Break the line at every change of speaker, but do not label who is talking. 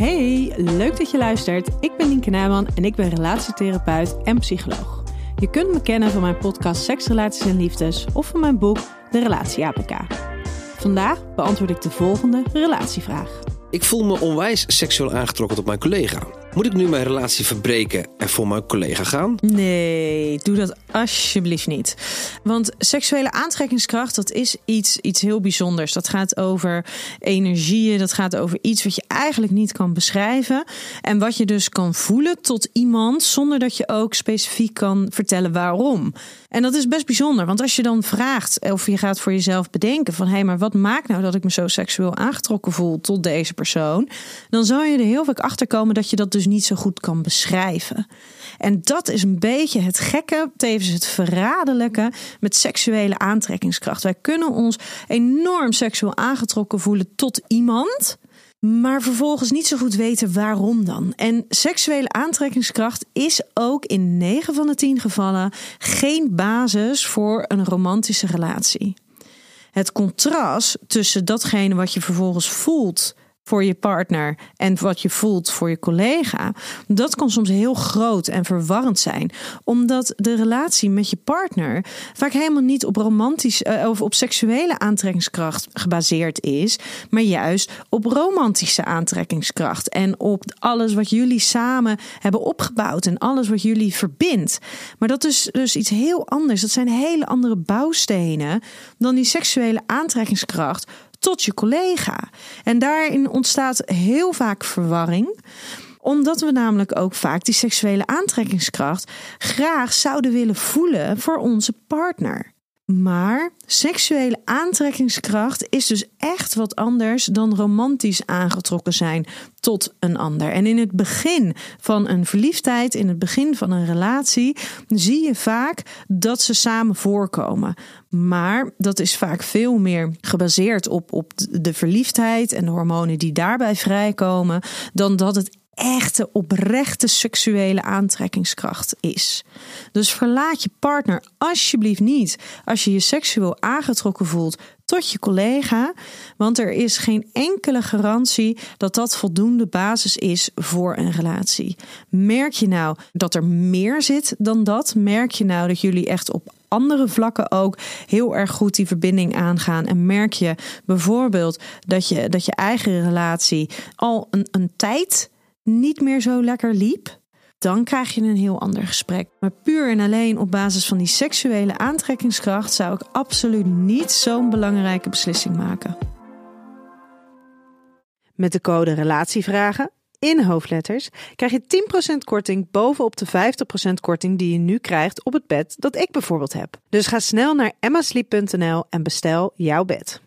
Hey, leuk dat je luistert. Ik ben Nienke Naaman en ik ben relatietherapeut en psycholoog. Je kunt me kennen van mijn podcast Seks, Relaties en Liefdes of van mijn boek De Relatie APK. Vandaag beantwoord ik de volgende relatievraag.
Ik voel me onwijs seksueel aangetrokken tot mijn collega. Moet ik nu mijn relatie verbreken en voor mijn collega gaan?
Nee, doe dat alsjeblieft niet. Want seksuele aantrekkingskracht, dat is iets, iets heel bijzonders. Dat gaat over energieën, dat gaat over iets wat je eigenlijk niet kan beschrijven. En wat je dus kan voelen tot iemand zonder dat je ook specifiek kan vertellen waarom. En dat is best bijzonder, want als je dan vraagt of je gaat voor jezelf bedenken van hé, hey, maar wat maakt nou dat ik me zo seksueel aangetrokken voel tot deze persoon, dan zou je er heel vaak achter komen dat je dat dus niet zo goed kan beschrijven. En dat is een beetje het gekke, tevens het verraderlijke met seksuele aantrekkingskracht. Wij kunnen ons enorm seksueel aangetrokken voelen tot iemand maar vervolgens niet zo goed weten waarom dan. En seksuele aantrekkingskracht is ook in 9 van de 10 gevallen geen basis voor een romantische relatie. Het contrast tussen datgene wat je vervolgens voelt voor je partner en wat je voelt voor je collega, dat kan soms heel groot en verwarrend zijn, omdat de relatie met je partner vaak helemaal niet op romantisch uh, of op seksuele aantrekkingskracht gebaseerd is, maar juist op romantische aantrekkingskracht en op alles wat jullie samen hebben opgebouwd en alles wat jullie verbindt. Maar dat is dus iets heel anders. Dat zijn hele andere bouwstenen dan die seksuele aantrekkingskracht tot je collega. En daarin ontstaat heel vaak verwarring omdat we namelijk ook vaak die seksuele aantrekkingskracht graag zouden willen voelen voor onze partner. Maar seksuele aantrekkingskracht is dus echt wat anders dan romantisch aangetrokken zijn tot een ander. En in het begin van een verliefdheid, in het begin van een relatie, zie je vaak dat ze samen voorkomen. Maar dat is vaak veel meer gebaseerd op, op de verliefdheid en de hormonen die daarbij vrijkomen, dan dat het echte, oprechte seksuele aantrekkingskracht is. Dus verlaat je partner alsjeblieft niet als je je seksueel aangetrokken voelt tot je collega, want er is geen enkele garantie dat dat voldoende basis is voor een relatie. Merk je nou dat er meer zit dan dat? Merk je nou dat jullie echt op andere vlakken ook heel erg goed die verbinding aangaan. En merk je bijvoorbeeld dat je, dat je eigen relatie al een, een tijd niet meer zo lekker liep, dan krijg je een heel ander gesprek. Maar puur en alleen op basis van die seksuele aantrekkingskracht zou ik absoluut niet zo'n belangrijke beslissing maken.
Met de code Relatievragen in hoofdletters krijg je 10% korting bovenop de 50% korting die je nu krijgt op het bed dat ik bijvoorbeeld heb. Dus ga snel naar emmasleep.nl en bestel jouw bed.